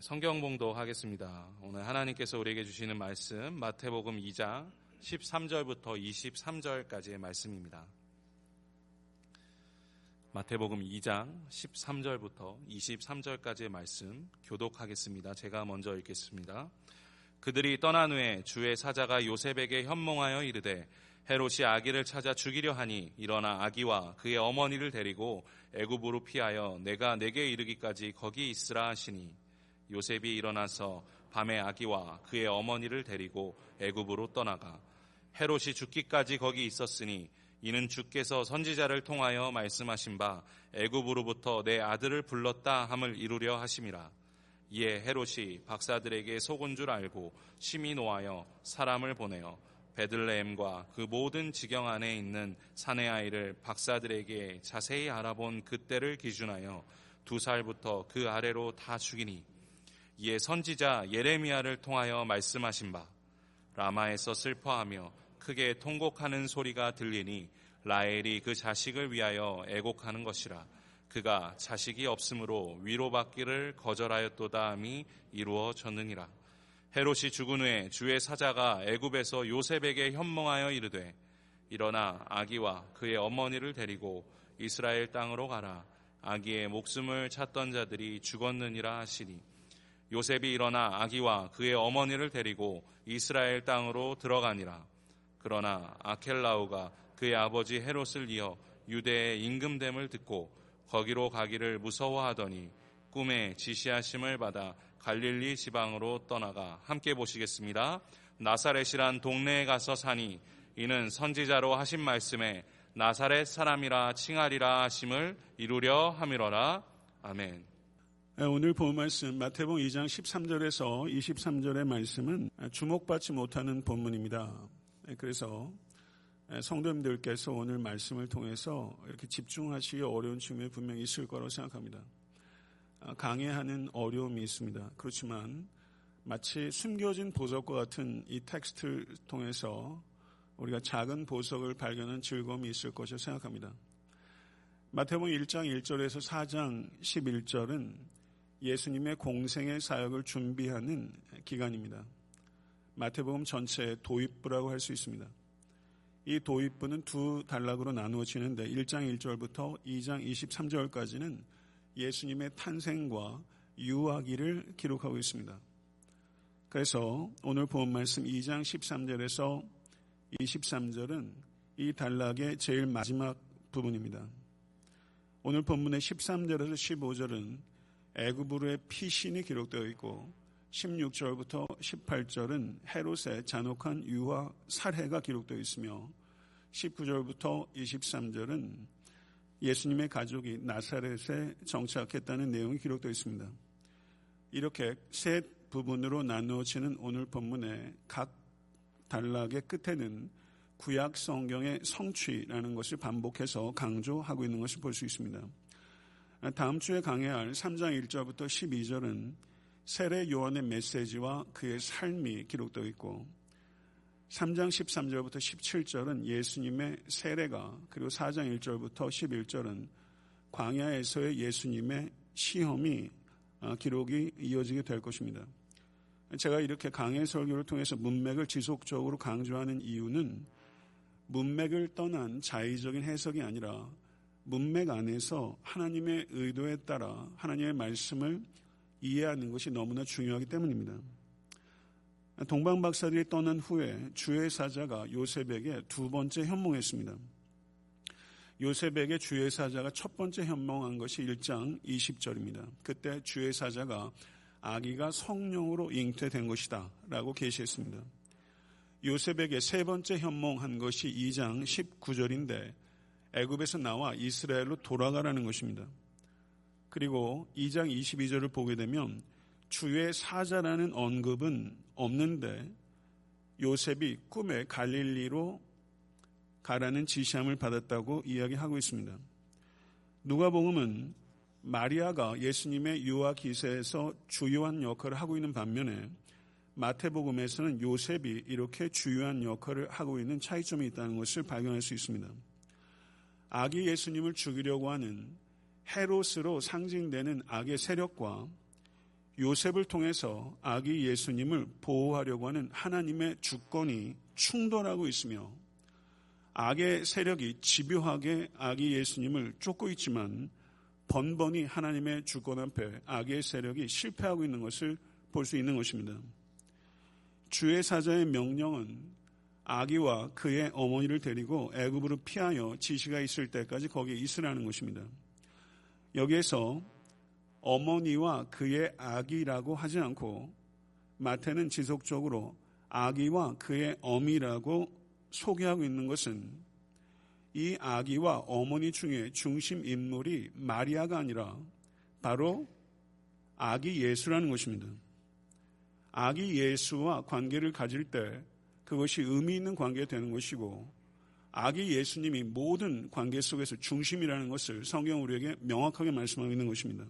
성경 봉도 하겠습니다. 오늘 하나님께서 우리에게 주시는 말씀 마태복음 2장 13절부터 23절까지의 말씀입니다. 마태복음 2장 13절부터 23절까지의 말씀 교독하겠습니다. 제가 먼저 읽겠습니다. 그들이 떠난 후에 주의 사자가 요셉에게 현몽하여 이르되 헤롯이 아기를 찾아 죽이려 하니 일어나 아기와 그의 어머니를 데리고 애굽으로 피하여 내가 내게 이르기까지 거기 있으라 하시니 요셉이 일어나서 밤에 아기와 그의 어머니를 데리고 애굽으로 떠나가 헤롯이 죽기까지 거기 있었으니 이는 주께서 선지자를 통하여 말씀하신 바 애굽으로부터 내 아들을 불렀다 함을 이루려 하심이라. 이에 헤롯이 박사들에게 속은 줄 알고 심히 노하여 사람을 보내어 베들레헴과 그 모든 지경 안에 있는 사내 아이를 박사들에게 자세히 알아본 그때를 기준하여 두 살부터 그 아래로 다 죽이니 이에 선지자 예레미야를 통하여 말씀하신 바 라마에서 슬퍼하며 크게 통곡하는 소리가 들리니 라엘이 그 자식을 위하여 애곡하는 것이라 그가 자식이 없으므로 위로받기를 거절하였도다 함이 이루어졌느니라. 헤롯이 죽은 후에 주의 사자가 애굽에서 요셉에게 현몽하여 이르되 일어나 아기와 그의 어머니를 데리고 이스라엘 땅으로 가라. 아기의 목숨을 찾던 자들이 죽었느니라 하시니 요셉이 일어나 아기와 그의 어머니를 데리고 이스라엘 땅으로 들어가니라. 그러나 아켈라우가 그의 아버지 헤롯을 이어 유대의 임금됨을 듣고 거기로 가기를 무서워하더니 꿈에 지시하심을 받아 갈릴리 지방으로 떠나가 함께 보시겠습니다. 나사렛이란 동네에 가서 사니 이는 선지자로 하신 말씀에 나사렛 사람이라 칭하리라 하심을 이루려 함이로라. 아멘. 예, 오늘 본 말씀 마태복음 2장 13절에서 23절의 말씀은 주목받지 못하는 본문입니다. 예, 그래서 예, 성도님들께서 오늘 말씀을 통해서 이렇게 집중하시기 어려운 측면이 분명히 있을 거라고 생각합니다. 아, 강해하는 어려움이 있습니다. 그렇지만 마치 숨겨진 보석과 같은 이 텍스트를 통해서 우리가 작은 보석을 발견한 즐거움이 있을 것이라고 생각합니다. 마태복음 1장 1절에서 4장 11절은 예수님의 공생의 사역을 준비하는 기간입니다. 마태복음 전체의 도입부라고 할 수 있습니다. 이 도입부는 두 단락으로 나누어지는데 1장 1절부터 2장 23절까지는 예수님의 탄생과 유아기를 기록하고 있습니다. 그래서 오늘 본 말씀 2장 13절에서 23절은 이 단락의 제일 마지막 부분입니다. 오늘 본문의 13절에서 15절은 애굽으로의 피신이 기록되어 있고 16절부터 18절은 헤롯의 잔혹한 유아 살해가 기록되어 있으며 19절부터 23절은 예수님의 가족이 나사렛에 정착했다는 내용이 기록되어 있습니다. 이렇게 세 부분으로 나누어지는 오늘 본문의 각 단락의 끝에는 구약 성경의 성취라는 것을 반복해서 강조하고 있는 것을 볼 수 있습니다. 다음 주에 강해할 3장 1절부터 12절은 세례 요한의 메시지와 그의 삶이 기록되어 있고 3장 13절부터 17절은 예수님의 세례가 그리고 4장 1절부터 11절은 광야에서의 예수님의 시험이 어, 기록이 이어지게 될 것입니다. 제가 이렇게 강해 설교를 통해서 문맥을 지속적으로 강조하는 이유는 문맥을 떠난 자의적인 해석이 아니라 문맥 안에서 하나님의 의도에 따라 하나님의 말씀을 이해하는 것이 너무나 중요하기 때문입니다. 동방 박사들이 떠난 후에 주의 사자가 요셉에게 두 번째 현몽했습니다. 요셉에게 주의 사자가 첫 번째 현몽한 것이 1장 20절입니다. 그때 주의 사자가 아기가 성령으로 잉태된 것이다 라고 계시했습니다. 요셉에게 세 번째 현몽한 것이 2장 19절인데 애굽에서 나와 이스라엘로 돌아가라는 것입니다. 그리고 2장 22절을 보게 되면 주의 사자라는 언급은 없는데 요셉이 꿈에 갈릴리로 가라는 지시함을 받았다고 이야기하고 있습니다. 누가복음은 마리아가 예수님의 유아 기세에서 주요한 역할을 하고 있는 반면에 마태복음에서는 요셉이 이렇게 주요한 역할을 하고 있는 차이점이 있다는 것을 발견할 수 있습니다. 아기 예수님을 죽이려고 하는 헤롯으로 상징되는 악의 세력과 요셉을 통해서 아기 예수님을 보호하려고 하는 하나님의 주권이 충돌하고 있으며 악의 세력이 집요하게 아기 예수님을 쫓고 있지만 번번이 하나님의 주권 앞에 악의 세력이 실패하고 있는 것을 볼 수 있는 것입니다. 주의 사자의 명령은 아기와 그의 어머니를 데리고 애굽으로 피하여 지시가 있을 때까지 거기에 있으라는 것입니다. 여기에서 어머니와 그의 아기라고 하지 않고 마태는 지속적으로 아기와 그의 어미라고 소개하고 있는 것은 이 아기와 어머니 중에 중심 인물이 마리아가 아니라 바로 아기 예수라는 것입니다. 아기 예수와 관계를 가질 때 그것이 의미 있는 관계가 되는 것이고 아기 예수님이 모든 관계 속에서 중심이라는 것을 성경 우리에게 명확하게 말씀하고 있는 것입니다.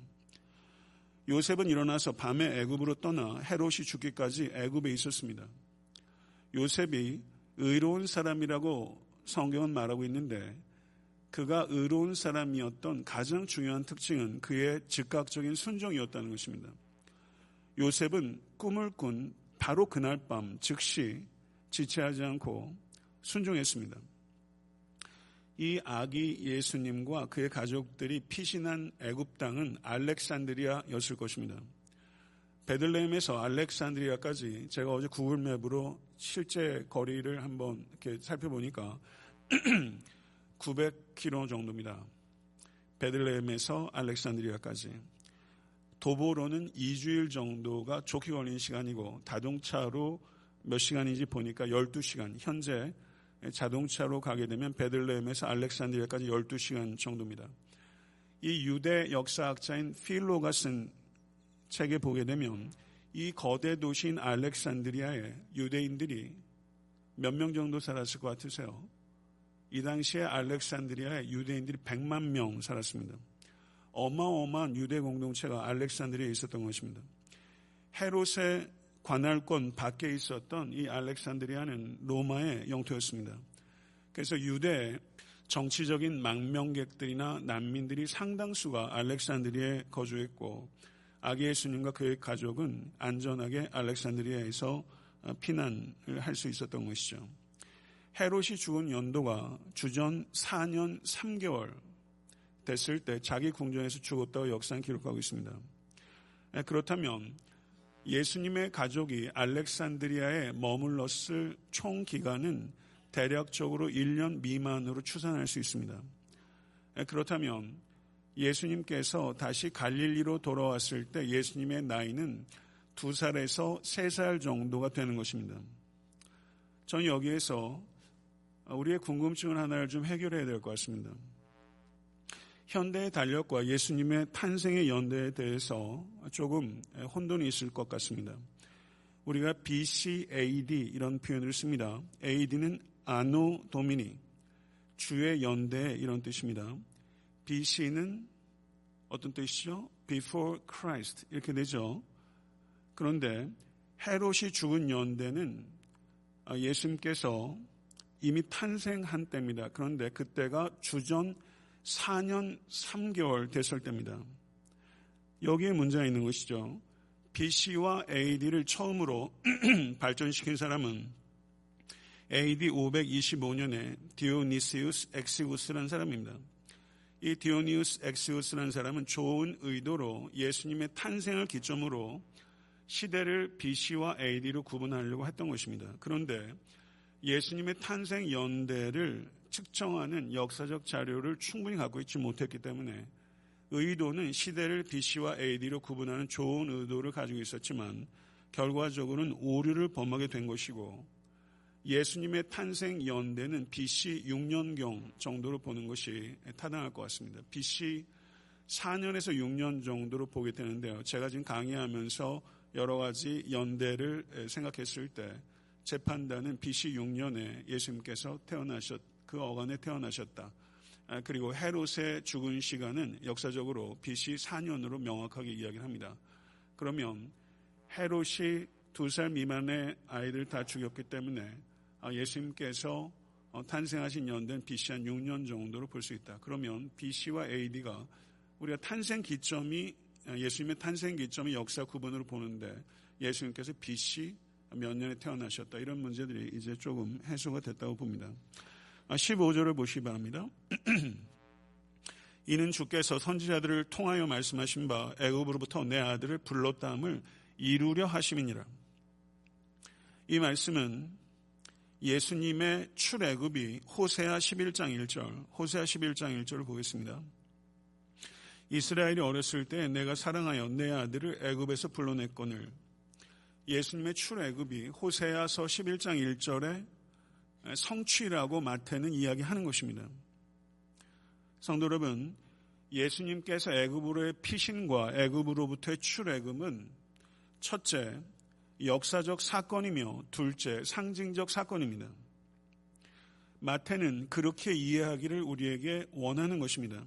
요셉은 일어나서 밤에 애굽으로 떠나 헤롯이 죽기까지 애굽에 있었습니다. 요셉이 의로운 사람이라고 성경은 말하고 있는데 그가 의로운 사람이었던 가장 중요한 특징은 그의 즉각적인 순종이었다는 것입니다. 요셉은 꿈을 꾼 바로 그날 밤 즉시 지체하지 않고 순종했습니다. 이 아기 예수님과 그의 가족들이 피신한 애굽 땅은 알렉산드리아였을 것입니다. 베들레헴에서 알렉산드리아까지 제가 어제 구글맵으로 실제 거리를 한번 이렇게 살펴보니까 900km 정도입니다. 베들레헴에서 알렉산드리아까지 도보로는 2주일 정도가 좋게 걸리는 시간이고 자동차로 몇 시간인지 보니까 12시간 현재 자동차로 가게 되면 베들레헴에서 알렉산드리아까지 12시간 정도입니다. 이 유대 역사학자인 필로가 쓴 책에 보게 되면 이 거대 도시인 알렉산드리아에 유대인들이 몇 명 정도 살았을 것 같으세요? 이 당시에 알렉산드리아에 유대인들이 100만 명 살았습니다. 어마어마한 유대 공동체가 알렉산드리아에 있었던 것입니다. 헤롯의 관할권 밖에 있었던 이 알렉산드리아는 로마의 영토였습니다. 그래서 유대 정치적인 망명객들이나 난민들이 상당수가 알렉산드리아에 거주했고 아기 예수님과 그의 가족은 안전하게 알렉산드리아에서 피난을 할 수 있었던 것이죠. 헤롯이 죽은 연도가 주전 4년 3개월 됐을 때 자기 궁전에서 죽었다고 역사는 기록하고 있습니다. 그렇다면 예수님의 가족이 알렉산드리아에 머물렀을 총 기간은 대략적으로 1년 미만으로 추산할 수 있습니다. 그렇다면 예수님께서 다시 갈릴리로 돌아왔을 때 예수님의 나이는 2살에서 3살 정도가 되는 것입니다. 저는 여기에서 우리의 궁금증을 하나를 좀 해결해야 될 것 같습니다. 현대의 달력과 예수님의 탄생의 연대에 대해서 조금 혼돈이 있을 것 같습니다. 우리가 BC, AD 이런 표현을 씁니다. AD는 아노 도미니, 주의 연대 이런 뜻입니다. BC는 어떤 뜻이죠? Before Christ 이렇게 되죠. 그런데 헤롯이 죽은 연대는 예수님께서 이미 탄생한 때입니다. 그런데 그때가 주전 4년 3개월 됐을 때입니다. 여기에 문제가 있는 것이죠. BC와 AD를 처음으로 발전시킨 사람은 AD 525년에 디오니시우스 엑시우스라는 사람입니다. 이 디오니우스 엑시우스라는 사람은 좋은 의도로 예수님의 탄생을 기점으로 시대를 BC와 AD로 구분하려고 했던 것입니다. 그런데 예수님의 탄생 연대를 측정하는 역사적 자료를 충분히 갖고 있지 못했기 때문에 의도는 시대를 BC와 AD로 구분하는 좋은 의도를 가지고 있었지만 결과적으로는 오류를 범하게 된 것이고 예수님의 탄생 연대는 BC 6년경 정도로 보는 것이 타당할 것 같습니다. BC 4년에서 6년 정도로 보게 되는데요. 제가 지금 강의하면서 여러 가지 연대를 생각했을 때 제 판단은 BC 6년에 예수님께서 태어나셨 그 어간에 태어나셨다. 아, 그리고 헤롯의 죽은 시간은 역사적으로 BC 4년으로 명확하게 이야기를 합니다. 그러면 헤롯이 두 살 미만의 아이들 다 죽였기 때문에 아, 예수님께서 어, 탄생하신 연대는 BC 한 6년 정도로 볼 수 있다. 그러면 BC와 AD가 우리가 탄생 기점이 예수님의 탄생 기점이 역사 구분으로 보는데 예수님께서 BC 몇 년에 태어나셨다 이런 문제들이 이제 조금 해소가 됐다고 봅니다. 15절을 아, 보시기 바랍니다. 이는 주께서 선지자들을 통하여 말씀하신 바 애굽으로부터 내 아들을 불렀다함을 이루려 하심이니라. 이 말씀은 예수님의 출애굽이 호세아 11장 1절, 호세아 11장 1절을 보겠습니다. 이스라엘이 어렸을 때 내가 사랑하여 내 아들을 애굽에서 불러냈거늘 예수님의 출애굽이 호세아서 11장 1절에 성취라고 마태는 이야기하는 것입니다. 성도 여러분, 예수님께서 애굽으로의 피신과 애굽으로부터의 출애굽은 첫째 역사적 사건이며 둘째 상징적 사건입니다. 마태는 그렇게 이해하기를 우리에게 원하는 것입니다.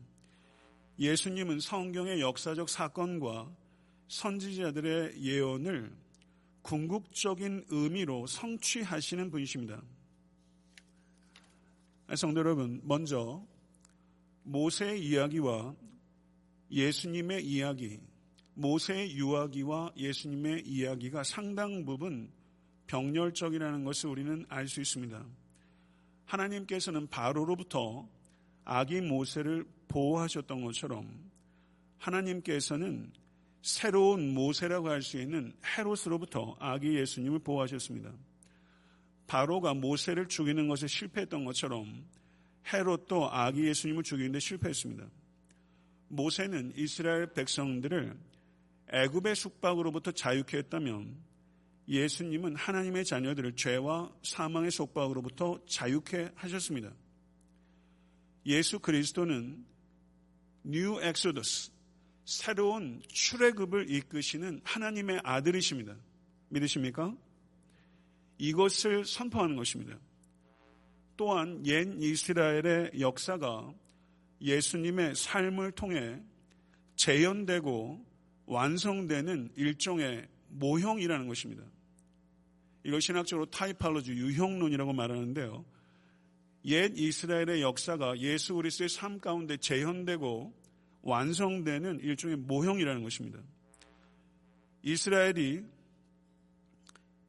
예수님은 성경의 역사적 사건과 선지자들의 예언을 궁극적인 의미로 성취하시는 분이십니다. 성도 여러분, 먼저 모세의 이야기와 예수님의 이야기, 모세의 유아기와 예수님의 이야기가 상당 부분 병렬적이라는 것을 우리는 알 수 있습니다. 하나님께서는 바로로부터 아기 모세를 보호하셨던 것처럼 하나님께서는 새로운 모세라고 할 수 있는 헤롯으로부터 아기 예수님을 보호하셨습니다. 바로가 모세를 죽이는 것에 실패했던 것처럼 헤롯도 아기 예수님을 죽이는데 실패했습니다. 모세는 이스라엘 백성들을 애굽의 숙박으로부터 자유케 했다면 예수님은 하나님의 자녀들을 죄와 사망의 속박으로부터 자유케 하셨습니다. 예수 그리스도는 New Exodus 새로운 출애굽을 이끄시는 하나님의 아들이십니다. 믿으십니까? 이것을 선포하는 것입니다. 또한 옛 이스라엘의 역사가 예수님의 삶을 통해 재현되고 완성되는 일종의 모형이라는 것입니다. 이걸 신학적으로 typology 유형론이라고 말하는데요. 옛 이스라엘의 역사가 예수 그리스도의 삶 가운데 재현되고 완성되는 일종의 모형이라는 것입니다. 이스라엘이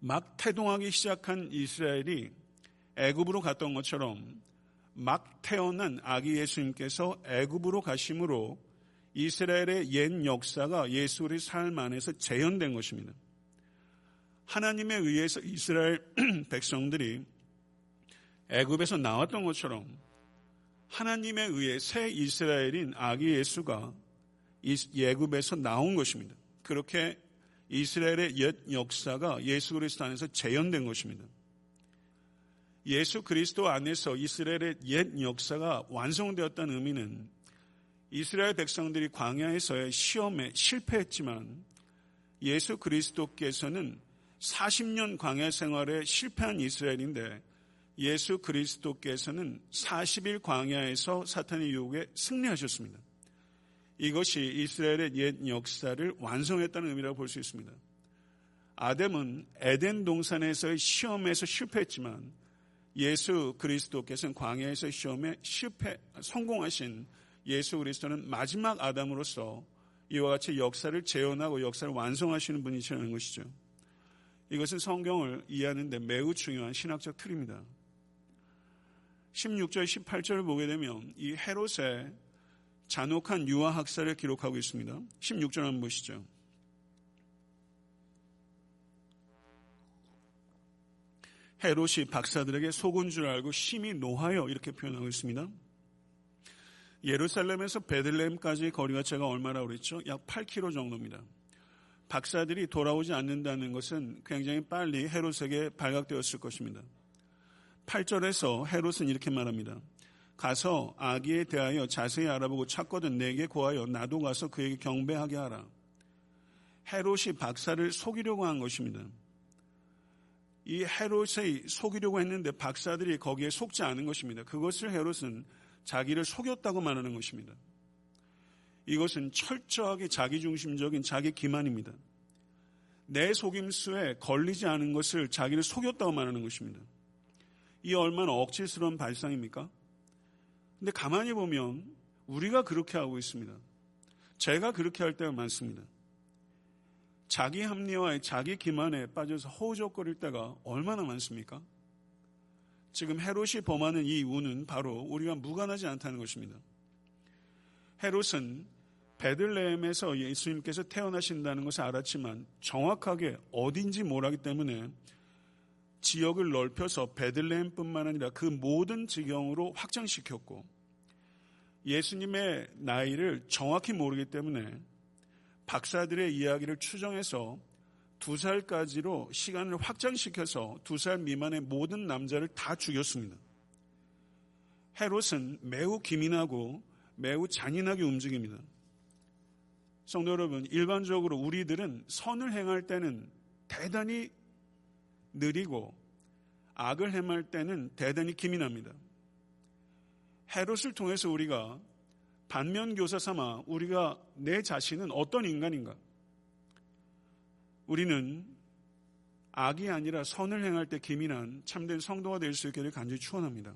막 태동하기 시작한 이스라엘이 애굽으로 갔던 것처럼 막 태어난 아기 예수님께서 애굽으로 가심으로 이스라엘의 옛 역사가 예수의 삶 안에서 재현된 것입니다. 하나님에 의해서 이스라엘 백성들이 애굽에서 나왔던 것처럼 하나님에 의해 새 이스라엘인 아기 예수가 예굽에서 나온 것입니다. 그렇게 이스라엘의 옛 역사가 예수 그리스도 안에서 재현된 것입니다. 예수 그리스도 안에서 이스라엘의 옛 역사가 완성되었다는 의미는 이스라엘 백성들이 광야에서의 시험에 실패했지만 예수 그리스도께서는 40년 광야 생활에 실패한 이스라엘인데 예수 그리스도께서는 40일 광야에서 사탄의 유혹에 승리하셨습니다. 이것이 이스라엘의 옛 역사를 완성했다는 의미라고 볼 수 있습니다. 아담은 에덴 동산에서의 시험에서 실패했지만 예수 그리스도께서는 광야에서 시험에 실패 성공하신 예수 그리스도는 마지막 아담으로서 이와 같이 역사를 재현하고 역사를 완성하시는 분이시라는 것이죠. 이것은 성경을 이해하는데 매우 중요한 신학적 틀입니다. 16절, 18절을 보게 되면 이 헤롯의 잔혹한 유아 학살을 기록하고 있습니다. 16절 한번 보시죠. 헤롯이 박사들에게 속은 줄 알고 심히 노하여 이렇게 표현하고 있습니다. 예루살렘에서 베들레헴까지 거리가 제가 얼마나 그랬죠? 약 8km 정도입니다. 박사들이 돌아오지 않는다는 것은 굉장히 빨리 헤롯에게 발각되었을 것입니다. 8절에서 헤롯은 이렇게 말합니다. 가서 아기에 대하여 자세히 알아보고 찾거든 내게 고하여 나도 가서 그에게 경배하게 하라. 헤롯이 박사를 속이려고 한 것입니다. 이 헤롯이 속이려고 했는데 박사들이 거기에 속지 않은 것입니다. 그것을 헤롯은 자기를 속였다고 말하는 것입니다. 이것은 철저하게 자기중심적인 자기 기만입니다. 내 속임수에 걸리지 않은 것을 자기를 속였다고 말하는 것입니다. 이 얼마나 억지스러운 발상입니까? 근데 가만히 보면 우리가 그렇게 하고 있습니다. 제가 그렇게 할 때가 많습니다. 자기 합리화에 자기 기만에 빠져서 허우적거릴 때가 얼마나 많습니까? 지금 헤롯이 범하는 이 우는 바로 우리가 무관하지 않다는 것입니다. 헤롯은 베들레헴에서 예수님께서 태어나신다는 것을 알았지만 정확하게 어딘지 모르기 때문에 지역을 넓혀서 베들레헴뿐만 아니라 그 모든 지경으로 확장시켰고 예수님의 나이를 정확히 모르기 때문에 박사들의 이야기를 추정해서 두 살까지로 시간을 확장시켜서 두 살 미만의 모든 남자를 다 죽였습니다. 헤롯은 매우 기민하고 매우 잔인하게 움직입니다. 성도 여러분, 일반적으로 우리들은 선을 행할 때는 대단히 느리고 악을 행할 때는 대단히 기민합니다. 헤롯을 통해서 우리가 반면 교사 삼아 우리가 내 자신은 어떤 인간인가? 우리는 악이 아니라 선을 행할 때 기민한 참된 성도가 될 수 있기를 간절히 축원합니다.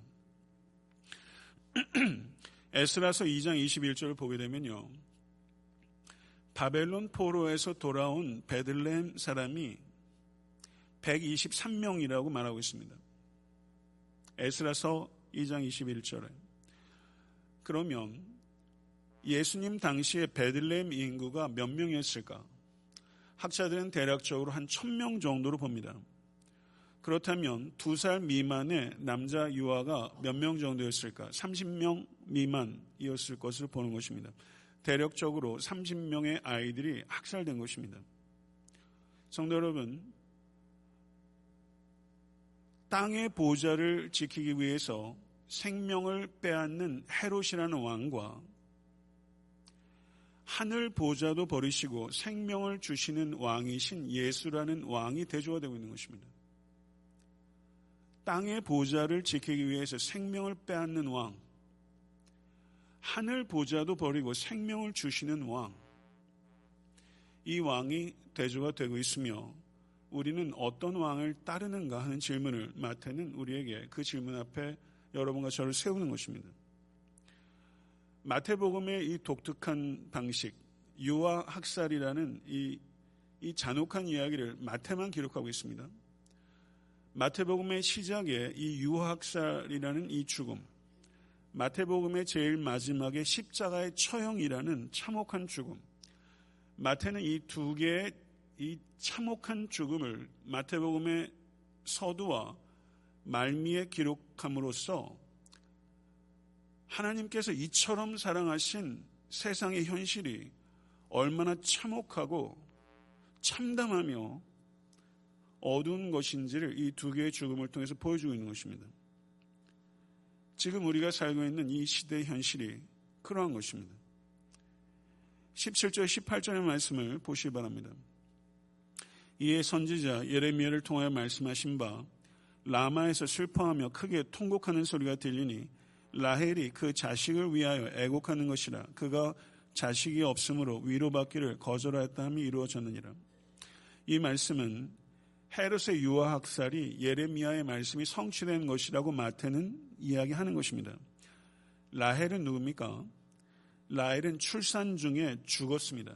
에스라서 2장 21절을 보게 되면요. 바벨론 포로에서 돌아온 베들레헴 사람이 123명이라고 말하고 있습니다. 에스라서 2장 21절에. 그러면 예수님 당시에 베들레헴 인구가 몇 명이었을까? 학자들은 대략적으로 한 천 명 정도로 봅니다. 그렇다면 두 살 미만의 남자 유아가 몇 명 정도였을까? 30명 미만이었을 것으로 보는 것입니다. 대략적으로 30명의 아이들이 학살된 것입니다. 성도 여러분, 땅의 보좌를 지키기 위해서 생명을 빼앗는 헤롯이라는 왕과 하늘 보좌도 버리시고 생명을 주시는 왕이신 예수라는 왕이 대조가 되고 있는 것입니다. 땅의 보좌를 지키기 위해서 생명을 빼앗는 왕, 하늘 보좌도 버리고 생명을 주시는 왕, 이 왕이 대조가 되고 있으며 우리는 어떤 왕을 따르는가 하는 질문을 마태는 우리에게 그 질문 앞에 여러분과 저를 세우는 것입니다. 마태복음의 이 독특한 방식, 유아 학살이라는 이, 이 잔혹한 이야기를 마태만 기록하고 있습니다. 마태복음의 시작에 이 유아 학살이라는 이 죽음, 마태복음의 제일 마지막에 십자가의 처형이라는 참혹한 죽음, 마태는 이 두 개의 이 참혹한 죽음을 마태복음의 서두와 말미에 기록함으로써 하나님께서 이처럼 사랑하신 세상의 현실이 얼마나 참혹하고 참담하며 어두운 것인지를 이 두 개의 죽음을 통해서 보여주고 있는 것입니다. 지금 우리가 살고 있는 이 시대의 현실이 그러한 것입니다. 17절, 18절의 말씀을 보시기 바랍니다. 이에 선지자 예레미야를 통하여 말씀하신 바 라마에서 슬퍼하며 크게 통곡하는 소리가 들리니 라헬이 그 자식을 위하여 애곡하는 것이라 그가 자식이 없으므로 위로받기를 거절하였다 함이 이루어졌느니라. 이 말씀은 헤롯의 유아 학살이 예레미야의 말씀이 성취된 것이라고 마태는 이야기하는 것입니다. 라헬은 누굽니까? 라헬은 출산 중에 죽었습니다.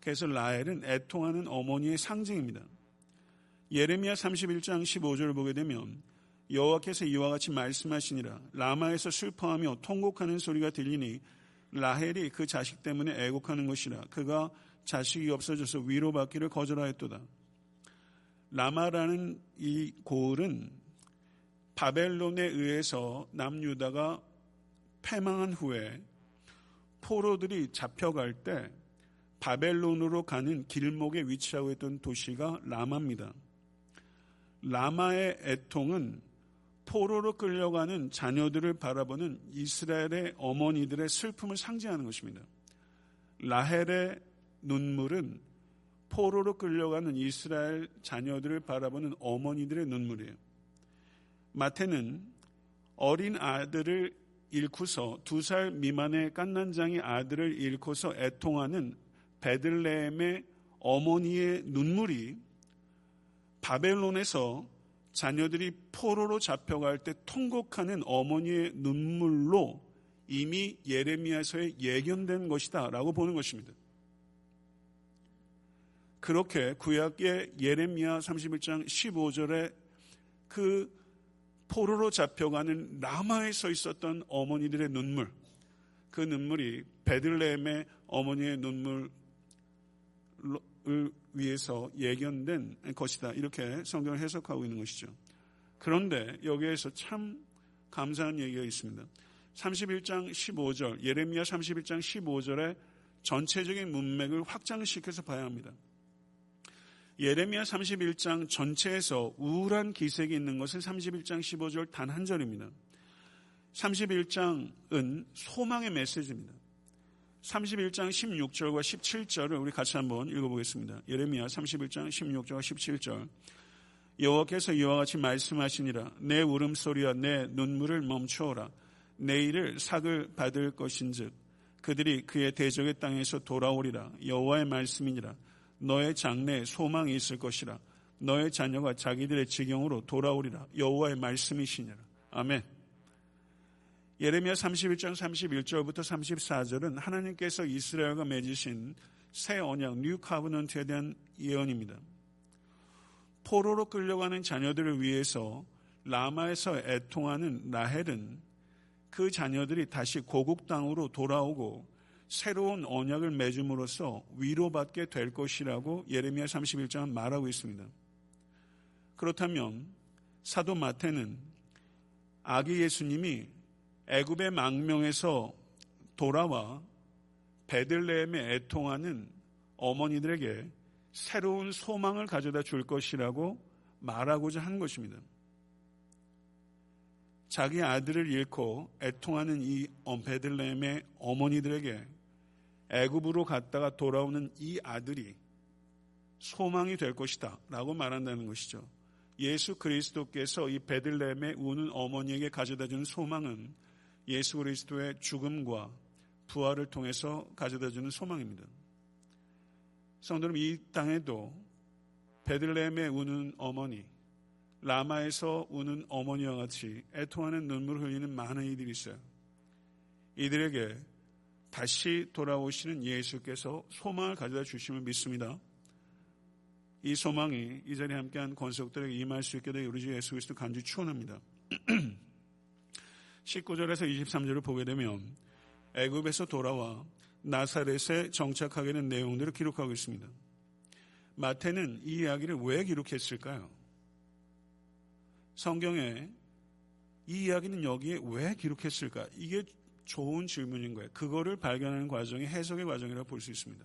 그래서 라헬은 애통하는 어머니의 상징입니다. 예레미야 31장 15절을 보게 되면 여호와께서 이와 같이 말씀하시니라 라마에서 슬퍼하며 통곡하는 소리가 들리니 라헬이 그 자식 때문에 애곡하는 것이라 그가 자식이 없어져서 위로받기를 거절하였도다. 라마라는 이 고을은 바벨론에 의해서 남유다가 패망한 후에 포로들이 잡혀갈 때 바벨론으로 가는 길목에 위치하고 있던 도시가 라마입니다. 라마의 애통은 포로로 끌려가는 자녀들을 바라보는 이스라엘의 어머니들의 슬픔을 상징하는 것입니다. 라헬의 눈물은 포로로 끌려가는 이스라엘 자녀들을 바라보는 어머니들의 눈물이에요. 마태는 어린 아들을 잃고서 두 살 미만의 깐난장이 아들을 잃고서 애통하는 베들레헴의 어머니의 눈물이 바벨론에서 자녀들이 포로로 잡혀갈 때 통곡하는 어머니의 눈물로 이미 예레미야서에 예견된 것이다라고 보는 것입니다. 그렇게 구약의 예레미야 31장 15절에 그 포로로 잡혀가는 라마에 서 있었던 어머니들의 눈물, 그 눈물이 베들레헴의 어머니의 눈물을 위해서 예견된 것이다. 이렇게 성경을 해석하고 있는 것이죠. 그런데 여기에서 참 감사한 얘기가 있습니다. 31장 15절, 예레미야 31장 15절의 전체적인 문맥을 확장시켜서 봐야 합니다. 예레미야 31장 전체에서 우울한 기색이 있는 것은 31장 15절 단 한 절입니다. 31장은 소망의 메시지입니다. 31장 16절과 17절을 우리 같이 한번 읽어보겠습니다. 예레미야 31장 16절과 17절. 여호와께서 이와 같이 말씀하시니라. 내 울음소리와 내 눈물을 멈추어라. 내일을 삭을 받을 것인즉 그들이 그의 대적의 땅에서 돌아오리라. 여호와의 말씀이니라. 너의 장래에 소망이 있을 것이라. 너의 자녀가 자기들의 지경으로 돌아오리라. 여호와의 말씀이시니라. 아멘 예레미야 31장 31절부터 34절은 하나님께서 이스라엘과 맺으신 새 언약 New Covenant에 대한 예언입니다. 포로로 끌려가는 자녀들을 위해서 라마에서 애통하는 라헬은 그 자녀들이 다시 고국 땅으로 돌아오고 새로운 언약을 맺음으로써 위로받게 될 것이라고 예레미야 31장은 말하고 있습니다. 그렇다면 사도 마태는 아기 예수님이 애굽의 망명에서 돌아와 베들레헴에 애통하는 어머니들에게 새로운 소망을 가져다 줄 것이라고 말하고자 한 것입니다. 자기 아들을 잃고 애통하는 이 베들레헴의 어머니들에게 애굽으로 갔다가 돌아오는 이 아들이 소망이 될 것이다 라고 말한다는 것이죠. 예수 그리스도께서 이 베들레헴에 우는 어머니에게 가져다 주는 소망은 예수 그리스도의 죽음과 부활을 통해서 가져다 주는 소망입니다. 성도님 이 땅에도 베들레헴에 우는 어머니, 라마에서 우는 어머니와 같이 애통하는 눈물을 흘리는 많은 이들이 있어요. 이들에게 다시 돌아오시는 예수께서 소망을 가져다 주심을 믿습니다. 이 소망이 이 자리에 함께한 권속들에게 임할 수 있게 되어 우리 주 예수 그리스도 간주 축원합니다. 19절에서 23절을 보게 되면 애굽에서 돌아와 나사렛에 정착하게 된 내용들을 기록하고 있습니다. 마태는 이 이야기를 왜 기록했을까요? 성경에 이 이야기는 여기에 왜 기록했을까? 이게 좋은 질문인 거예요. 그거를 발견하는 과정이 해석의 과정이라고 볼 수 있습니다.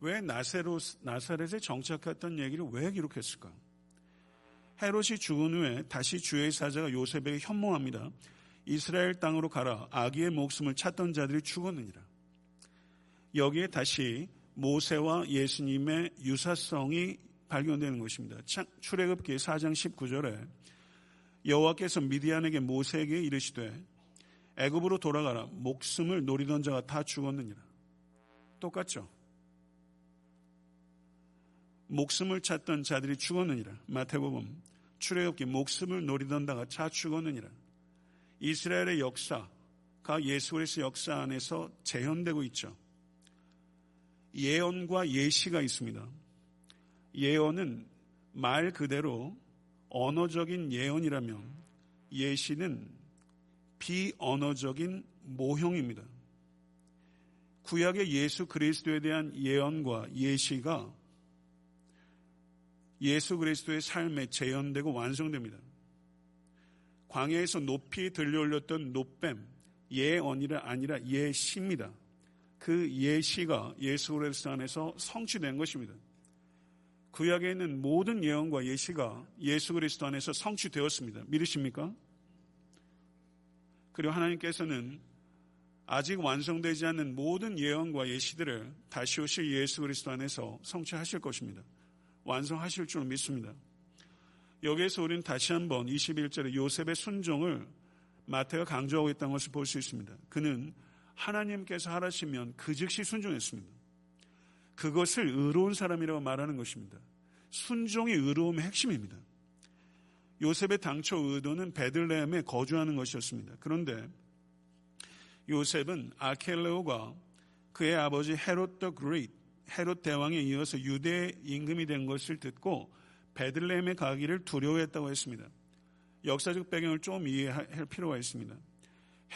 왜 나세로, 나사렛에 정착했던 얘기를 왜 기록했을까? 헤롯이 죽은 후에 다시 주의 사자가 요셉에게 현몽합니다. 이스라엘 땅으로 가라. 아기의 목숨을 찾던 자들이 죽었느니라. 여기에 다시 모세와 예수님의 유사성이 발견되는 것입니다. 출애굽기 4장 19절에 여호와께서 미디안에게 모세에게 이르시되 애굽으로 돌아가라. 목숨을 노리던 자가 다 죽었느니라. 똑같죠? 목숨을 찾던 자들이 죽었느니라. 마태복음 출애굽기 목숨을 노리던 자가 다 죽었느니라. 이스라엘의 역사가 예수 그리스도 역사 안에서 재현되고 있죠. 예언과 예시가 있습니다. 예언은 말 그대로 언어적인 예언이라면 예시는 비언어적인 모형입니다. 구약의 예수 그리스도에 대한 예언과 예시가 예수 그리스도의 삶에 재현되고 완성됩니다. 광야에서 높이 들려올렸던 노뱀, 예언이라 아니라 예시입니다. 그 예시가 예수 그리스도 안에서 성취된 것입니다. 구약에 있는 모든 예언과 예시가 예수 그리스도 안에서 성취되었습니다. 믿으십니까? 그리고 하나님께서는 아직 완성되지 않는 모든 예언과 예시들을 다시 오실 예수 그리스도 안에서 성취하실 것입니다. 완성하실 줄 믿습니다. 여기에서 우리는 다시 한번 21절에 요셉의 순종을 마태가 강조하고 있다는 것을 볼 수 있습니다. 그는 하나님께서 하라시면 그 즉시 순종했습니다. 그것을 의로운 사람이라고 말하는 것입니다. 순종이 의로움의 핵심입니다. 요셉의 당초 의도는 베들레헴에 거주하는 것이었습니다. 그런데 요셉은 아켈레오가 그의 아버지 Herod the Great, 헤롯 대왕에 이어서 유대 임금이 된 것을 듣고 베들레헴에 가기를 두려워했다고 했습니다. 역사적 배경을 좀 이해할 필요가 있습니다.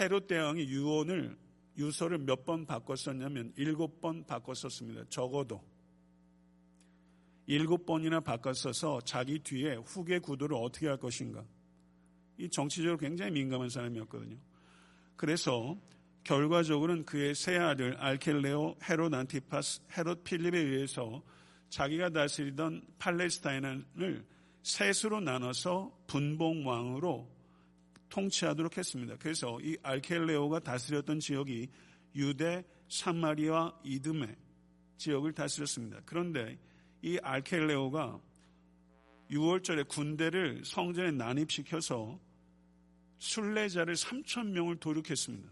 헤롯 대왕이 유언을 유서를 몇 번 바꿨었냐면 일곱 번 바꿨었습니다. 적어도 일곱 번이나 바꿨어서 자기 뒤에 후계 구도를 어떻게 할 것인가. 이 정치적으로 굉장히 민감한 사람이었거든요. 그래서 결과적으로는 그의 세 아들 알켈레오, 헤롯 안티파스, 헤롯 필립에 의해서 자기가 다스리던 팔레스타인을 셋으로 나눠서 분봉왕으로 통치하도록 했습니다. 그래서 이 알켈레오가 다스렸던 지역이 유대, 사마리아, 이듬의 지역을 다스렸습니다. 그런데 이 알켈레오가 6월절에 군대를 성전에 난입시켜서 순례자를 3천 명을 도륙했습니다.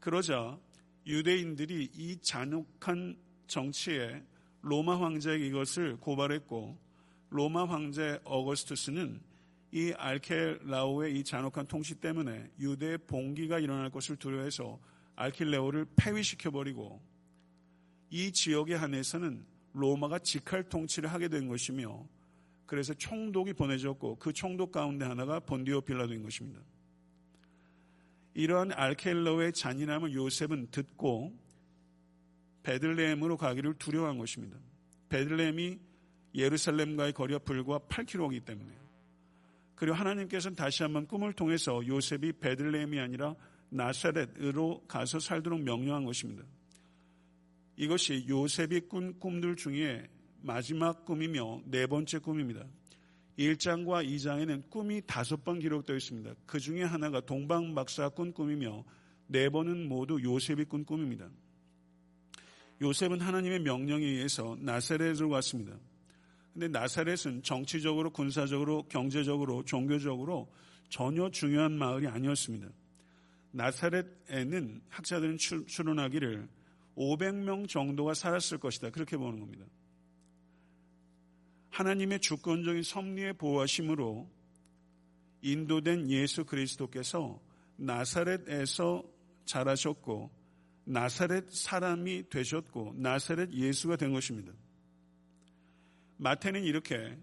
그러자 유대인들이 이 잔혹한 정치에 로마 황제에게 이것을 고발했고 로마 황제 어거스투스는 이 알켈라오의 이 잔혹한 통치 때문에 유대의 봉기가 일어날 것을 두려워해서 알킬레오를 폐위시켜버리고 이 지역에 한해서는 로마가 직할 통치를 하게 된 것이며 그래서 총독이 보내졌고 그 총독 가운데 하나가 본디오 빌라도인 것입니다. 이러한 알켈로의 잔인함을 요셉은 듣고 베들레헴으로 가기를 두려워한 것입니다. 베들레헴이 예루살렘과의 거리가 불과 8km이기 때문에 그리고 하나님께서는 다시 한번 꿈을 통해서 요셉이 베들레헴이 아니라 나사렛으로 가서 살도록 명령한 것입니다. 이것이 요셉이 꾼 꿈들 중에 마지막 꿈이며 네 번째 꿈입니다. 1장과 2장에는 꿈이 다섯 번 기록되어 있습니다. 그 중에 하나가 동방박사 꾼 꿈이며 네 번은 모두 요셉이 꾼 꿈입니다. 요셉은 하나님의 명령에 의해서 나사렛으로 왔습니다. 근데 나사렛은 정치적으로, 군사적으로, 경제적으로, 종교적으로 전혀 중요한 마을이 아니었습니다. 나사렛에는 학자들은 추론하기를 500명 정도가 살았을 것이다. 그렇게 보는 겁니다. 하나님의 주권적인 섭리의 보호하심으로 인도된 예수 그리스도께서 나사렛에서 자라셨고 나사렛 사람이 되셨고 나사렛 예수가 된 것입니다. 마태는 이렇게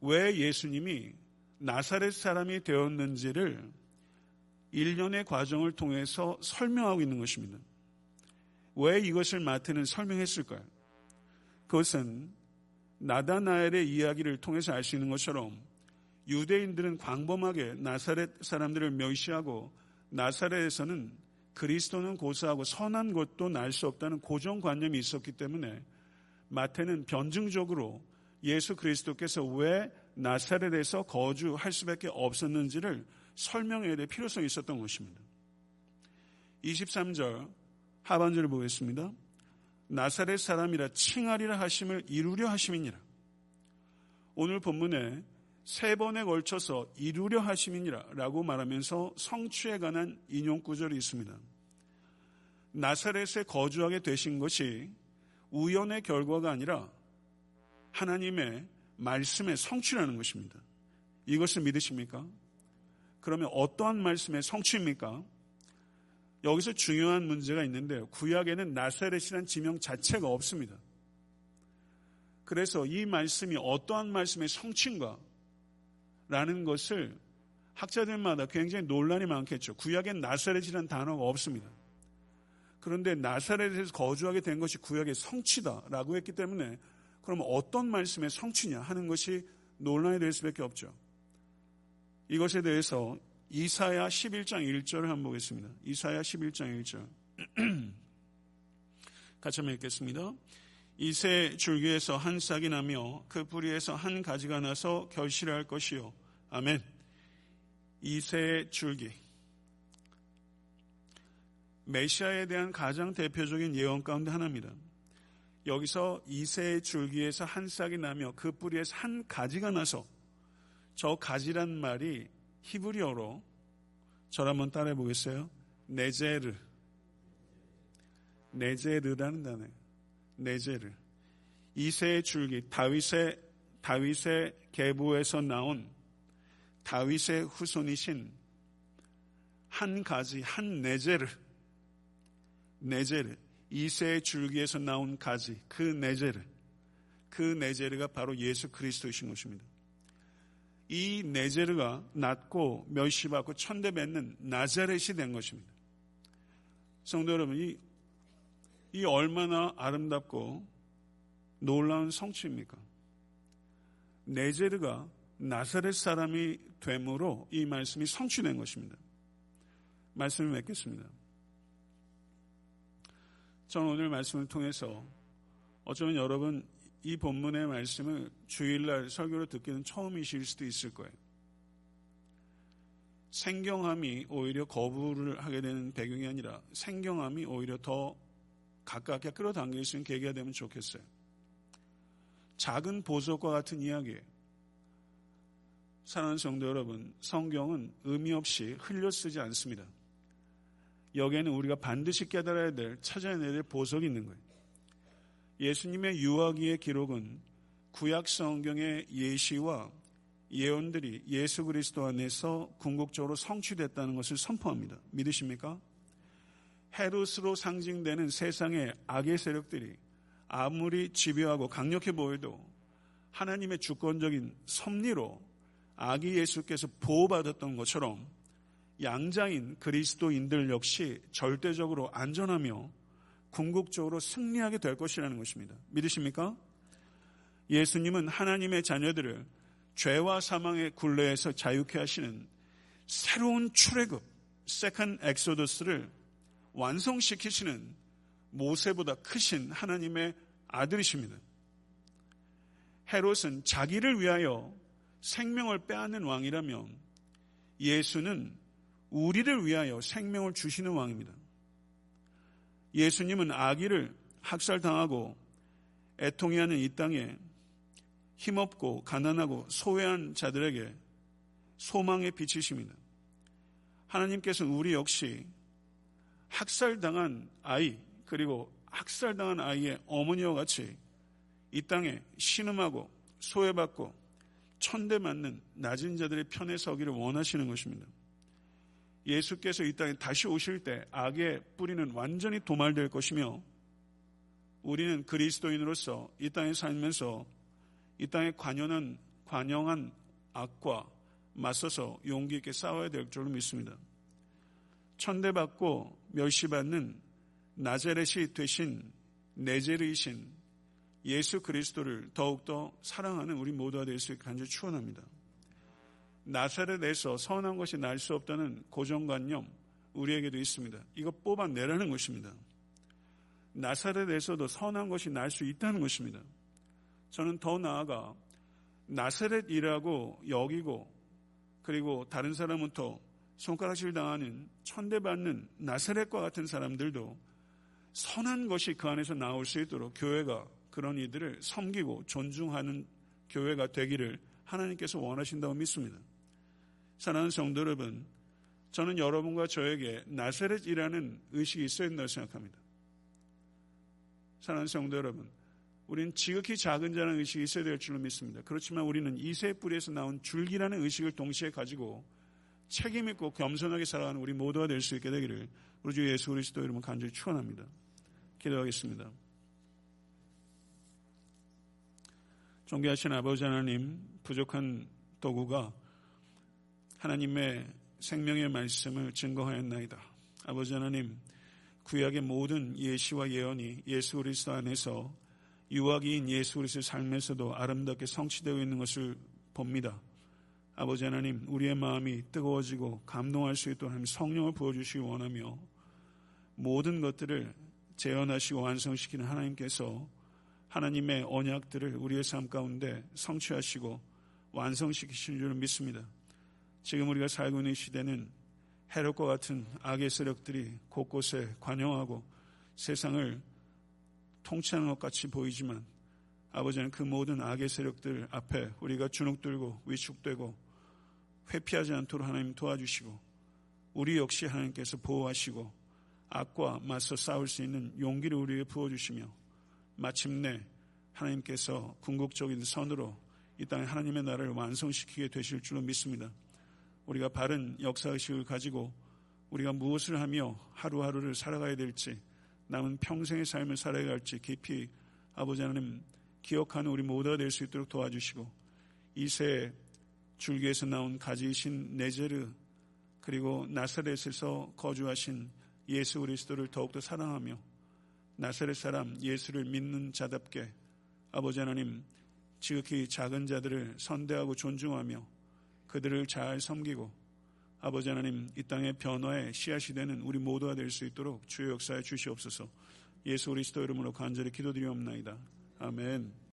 왜 예수님이 나사렛 사람이 되었는지를 일련의 과정을 통해서 설명하고 있는 것입니다. 왜 이것을 마태는 설명했을까요? 그것은 나다나엘의 이야기를 통해서 알 수 있는 것처럼 유대인들은 광범하게 나사렛 사람들을 멸시하고 나사렛에서는 그리스도는 고사하고 선한 것도 날 수 없다는 고정관념이 있었기 때문에 마태는 변증적으로 예수 그리스도께서 왜 나사렛에서 거주할 수밖에 없었는지를 설명해야 될 필요성이 있었던 것입니다. 23절 하반절을 보겠습니다. 나사렛 사람이라 칭하리라 하심을 이루려 하심이니라. 오늘 본문에 세 번에 걸쳐서 이루려 하심이니라 라고 말하면서 성취에 관한 인용 구절이 있습니다. 나사렛에 거주하게 되신 것이 우연의 결과가 아니라 하나님의 말씀의 성취라는 것입니다. 이것을 믿으십니까? 그러면 어떠한 말씀의 성취입니까? 여기서 중요한 문제가 있는데요. 구약에는 나사렛이라는 지명 자체가 없습니다. 그래서 이 말씀이 어떠한 말씀의 성취인가 라는 것을 학자들마다 굉장히 논란이 많겠죠. 구약엔 나사렛이라는 단어가 없습니다. 그런데 나사렛에서 거주하게 된 것이 구약의 성취다라고 했기 때문에 그럼 어떤 말씀의 성취냐 하는 것이 논란이 될 수밖에 없죠. 이것에 대해서 이사야 11장 1절을 한번 보겠습니다. 이사야 11장 1절. 같이 한번 읽겠습니다. 이 새 줄기에서 한 싹이 나며 그 뿌리에서 한 가지가 나서 결실할 것이요. 아멘. 이 새 줄기. 메시아에 대한 가장 대표적인 예언 가운데 하나입니다. 여기서 이새 줄기에서 한 싹이 나며 그 뿌리에서 한 가지가 나서 저 가지란 말이 히브리어로 저를 한번 따라해 보겠어요? 네제르. 네제르라는 단어예요. 네제르. 이세의 줄기, 다윗의, 다윗의 계보에서 나온 다윗의 후손이신 한 가지, 한 네제르, 네제르, 이세의 줄기에서 나온 가지, 그 네제르, 그 네제르가 바로 예수 그리스도이신 것입니다. 이 네제르가 낳고 멸시받고 천대받는 나자렛이 된 것입니다. 성도 여러분, 이, 이 얼마나 아름답고 놀라운 성취입니까? 네제르가 나사렛 사람이 되므로 이 말씀이 성취된 것입니다. 말씀을 맺겠습니다. 저는 오늘 말씀을 통해서 어쩌면 여러분 이 본문의 말씀을 주일날 설교를 듣기는 처음이실 수도 있을 거예요. 생경함이 오히려 거부를 하게 되는 배경이 아니라 생경함이 오히려 더 가깝게 끌어당길 수 있는 계기가 되면 좋겠어요. 작은 보석과 같은 이야기예요. 사랑하는 성도 여러분, 성경은 의미 없이 흘려 쓰지 않습니다. 여기에는 우리가 반드시 깨달아야 될, 찾아내야 될 보석이 있는 거예요. 예수님의 유아기의 기록은 구약 성경의 예시와 예언들이 예수 그리스도 안에서 궁극적으로 성취됐다는 것을 선포합니다. 믿으십니까? 헤롯으로 상징되는 세상의 악의 세력들이 아무리 집요하고 강력해 보여도 하나님의 주권적인 섭리로 아기 예수께서 보호받았던 것처럼 양자인 그리스도인들 역시 절대적으로 안전하며 궁극적으로 승리하게 될 것이라는 것입니다. 믿으십니까? 예수님은 하나님의 자녀들을 죄와 사망의 굴레에서 자유케 하시는 새로운 출애굽, Second Exodus를 완성시키시는 모세보다 크신 하나님의 아들이십니다. 헤롯은 자기를 위하여 생명을 빼앗는 왕이라면 예수는 우리를 위하여 생명을 주시는 왕입니다. 예수님은 아기를 학살당하고 애통해 하는 이 땅에 힘없고 가난하고 소외한 자들에게 소망의 빛이십니다. 하나님께서는 우리 역시 학살당한 아이 그리고 학살당한 아이의 어머니와 같이 이 땅에 신음하고 소외받고 천대맞는 낮은 자들의 편에 서기를 원하시는 것입니다. 예수께서 이 땅에 다시 오실 때 악의 뿌리는 완전히 도말될 것이며 우리는 그리스도인으로서 이 땅에 살면서 이 땅에 관연한 관영한 악과 맞서서 용기 있게 싸워야 될 줄로 믿습니다. 천대받고 멸시받는 나자렛이 되신 네제르이신 예수 그리스도를 더욱더 사랑하는 우리 모두가 될 수 있게 간절히 축원합니다. 나사렛에서 선한 것이 날 수 없다는 고정관념 우리에게도 있습니다. 이거 뽑아내라는 것입니다. 나사렛에서도 선한 것이 날 수 있다는 것입니다. 저는 더 나아가 나사렛이라고 여기고 그리고 다른 사람부터 손가락질 당하는 천대받는 나사렛과 같은 사람들도 선한 것이 그 안에서 나올 수 있도록 교회가 그런 이들을 섬기고 존중하는 교회가 되기를 하나님께서 원하신다고 믿습니다. 사랑하는 성도 여러분, 저는 여러분과 저에게 나사렛이라는 의식이 있어야 된다고 생각합니다. 사랑하는 성도 여러분, 우리는 지극히 작은 자라는 의식이 있어야 될 줄로 믿습니다. 그렇지만 우리는 이세 뿌리에서 나온 줄기라는 의식을 동시에 가지고 책임있고 겸손하게 살아가는 우리 모두가 될 수 있게 되기를 우리 주 예수 그리스도 이름으로 간절히 축원합니다. 기도하겠습니다. 존귀하신 아버지 하나님, 부족한 도구가 하나님의 생명의 말씀을 증거하였나이다. 아버지 하나님, 구약의 모든 예시와 예언이 예수 그리스도 안에서 유아기인 예수 그리스도의 삶에서도 아름답게 성취되어 있는 것을 봅니다. 아버지 하나님, 우리의 마음이 뜨거워지고 감동할 수 있도록 하나님 성령을 부어주시기 원하며 모든 것들을 재현하시고 완성시키는 하나님께서 하나님의 언약들을 우리의 삶 가운데 성취하시고 완성시키실 줄 믿습니다. 지금 우리가 살고 있는 시대는 해롭과 같은 악의 세력들이 곳곳에 관영하고 세상을 통치하는 것 같이 보이지만 아버지는 그 모든 악의 세력들 앞에 우리가 주눅들고 위축되고 회피하지 않도록 하나님 도와주시고 우리 역시 하나님께서 보호하시고 악과 맞서 싸울 수 있는 용기를 우리에게 부어주시며 마침내 하나님께서 궁극적인 선으로 이 땅에 하나님의 나라를 완성시키게 되실 줄로 믿습니다. 우리가 바른 역사의식을 가지고 우리가 무엇을 하며 하루하루를 살아가야 될지 남은 평생의 삶을 살아야 할지 깊이 아버지 하나님 기억하는 우리 모두가 될 수 있도록 도와주시고 이세 줄기에서 나온 가지이신 네제르 그리고 나사렛에서 거주하신 예수 그리스도를 더욱더 사랑하며 나사렛 사람 예수를 믿는 자답게 아버지 하나님 지극히 작은 자들을 선대하고 존중하며 그들을 잘 섬기고 아버지 하나님 이 땅의 변화의 씨앗이 되는 우리 모두가 될 수 있도록 주의 역사에 주시옵소서 예수 그리스도 이름으로 간절히 기도드리옵나이다. 아멘.